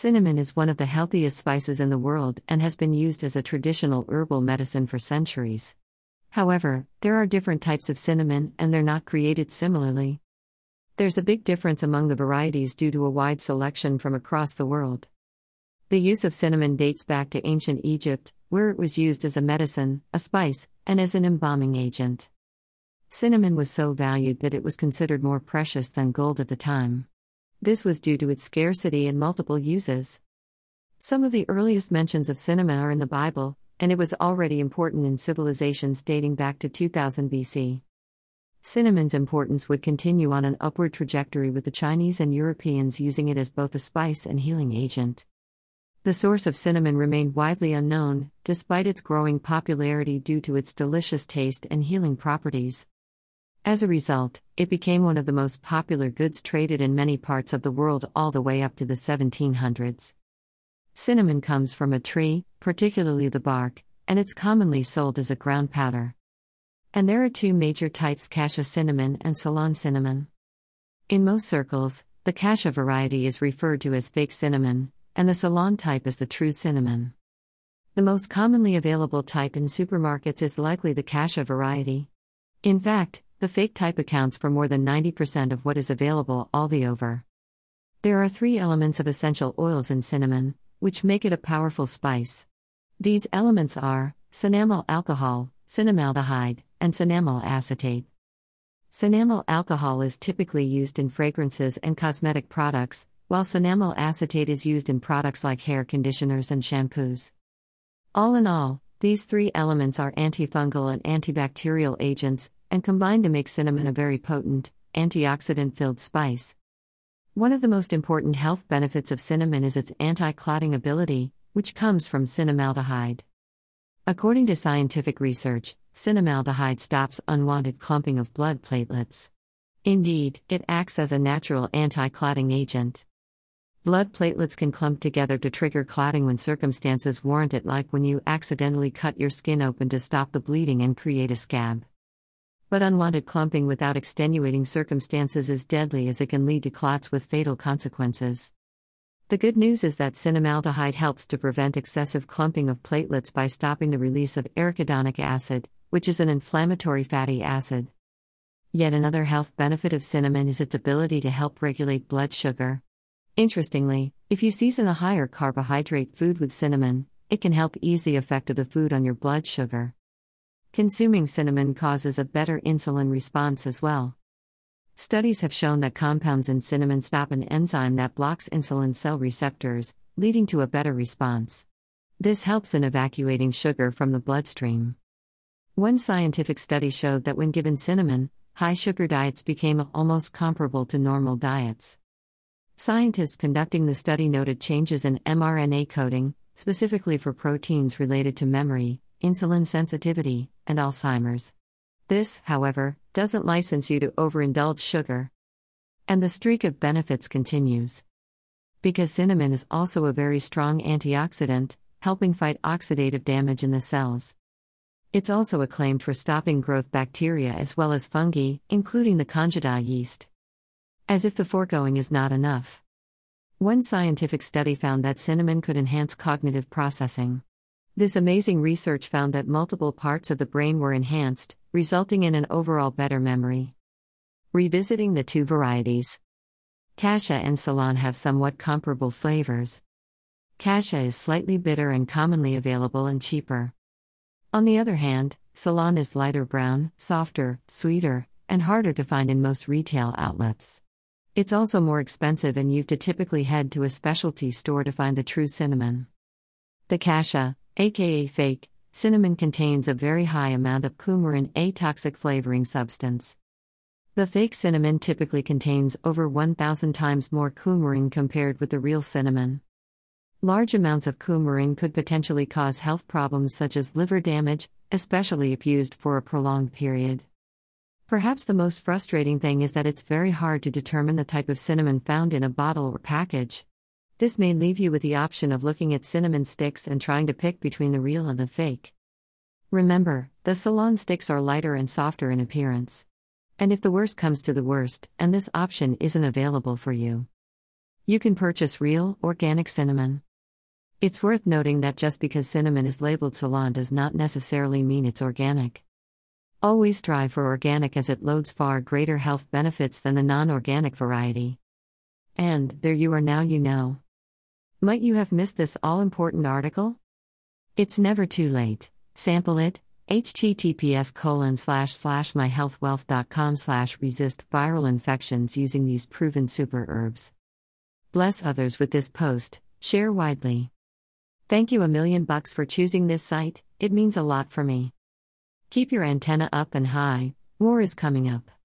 Cinnamon is one of the healthiest spices in the world and has been used as a traditional herbal medicine for centuries. However, there are different types of cinnamon and they're not created similarly. There's a big difference among the varieties due to a wide selection from across the world. The use of cinnamon dates back to ancient Egypt, where it was used as a medicine, a spice, and as an embalming agent. Cinnamon was so valued that it was considered more precious than gold at the time. This was due to its scarcity and multiple uses. Some of the earliest mentions of cinnamon are in the Bible, and it was already important in civilizations dating back to 2000 BC. Cinnamon's importance would continue on an upward trajectory with the Chinese and Europeans using it as both a spice and healing agent. The source of cinnamon remained widely unknown, despite its growing popularity due to its delicious taste and healing properties. As a result, it became one of the most popular goods traded in many parts of the world all the way up to the 1700s. Cinnamon comes from a tree, particularly the bark, and it's commonly sold as a ground powder. And there are two major types cassia cinnamon and Ceylon cinnamon. In most circles, the cassia variety is referred to as fake cinnamon, and the Ceylon type is the true cinnamon. The most commonly available type in supermarkets is likely the cassia variety. In fact, the fake type accounts for more than 90% of what is available all the over. There are three elements of essential oils in cinnamon, which make it a powerful spice. These elements are cinnamyl alcohol, cinnamaldehyde, and cinnamyl acetate. Cinnamyl alcohol is typically used in fragrances and cosmetic products, while cinnamyl acetate is used in products like hair conditioners and shampoos. All in all, these three elements are antifungal and antibacterial agents, and combine to make cinnamon a very potent, antioxidant filled spice. One of the most important health benefits of cinnamon is its anti clotting ability, which comes from cinnamaldehyde. According to scientific research, cinnamaldehyde stops unwanted clumping of blood platelets. Indeed, it acts as a natural anti clotting agent. Blood platelets can clump together to trigger clotting when circumstances warrant it, like when you accidentally cut your skin open to stop the bleeding and create a scab. But unwanted clumping without extenuating circumstances is deadly as it can lead to clots with fatal consequences. The good news is that cinnamaldehyde helps to prevent excessive clumping of platelets by stopping the release of arachidonic acid, which is an inflammatory fatty acid. Yet another health benefit of cinnamon is its ability to help regulate blood sugar. Interestingly, if you season a higher carbohydrate food with cinnamon, it can help ease the effect of the food on your blood sugar. Consuming cinnamon causes a better insulin response as well. Studies have shown that compounds in cinnamon stop an enzyme that blocks insulin cell receptors, leading to a better response. This helps in evacuating sugar from the bloodstream. One scientific study showed that when given cinnamon, high sugar diets became almost comparable to normal diets. Scientists conducting the study noted changes in mRNA coding, specifically for proteins related to memory, insulin sensitivity, and Alzheimer's. This, however, doesn't license you to overindulge sugar. And the streak of benefits continues. Because cinnamon is also a very strong antioxidant, helping fight oxidative damage in the cells. It's also acclaimed for stopping growth bacteria as well as fungi, including the Candida yeast. As if the foregoing is not enough. One scientific study found that cinnamon could enhance cognitive processing. This amazing research found that multiple parts of the brain were enhanced, resulting in an overall better memory. Revisiting the two varieties. Cassia and Ceylon have somewhat comparable flavors. Cassia is slightly bitter and commonly available and cheaper. On the other hand, Ceylon is lighter brown, softer, sweeter, and harder to find in most retail outlets. It's also more expensive, and you've to typically head to a specialty store to find the true cinnamon. The cassia, aka fake, cinnamon contains a very high amount of coumarin, a toxic flavoring substance. The fake cinnamon typically contains over 1,000 times more coumarin compared with the real cinnamon. Large amounts of coumarin could potentially cause health problems such as liver damage, especially if used for a prolonged period. Perhaps the most frustrating thing is that it's very hard to determine the type of cinnamon found in a bottle or package. This may leave you with the option of looking at cinnamon sticks and trying to pick between the real and the fake. Remember, the Ceylon sticks are lighter and softer in appearance. And if the worst comes to the worst, and this option isn't available for you, You can purchase real, organic cinnamon. It's worth noting that just because cinnamon is labeled Ceylon does not necessarily mean it's organic. Always strive for organic as it loads far greater health benefits than the non organic variety. And, there you are now you know. Might you have missed this all important article? It's never too late. Sample it. https colon slash slash myhealthwealth.com slash resist viral infections using these proven super herbs. Bless others with this post, share widely. Thank you a million bucks for choosing this site, it means a lot for me. Keep your antenna up and high, war is coming up.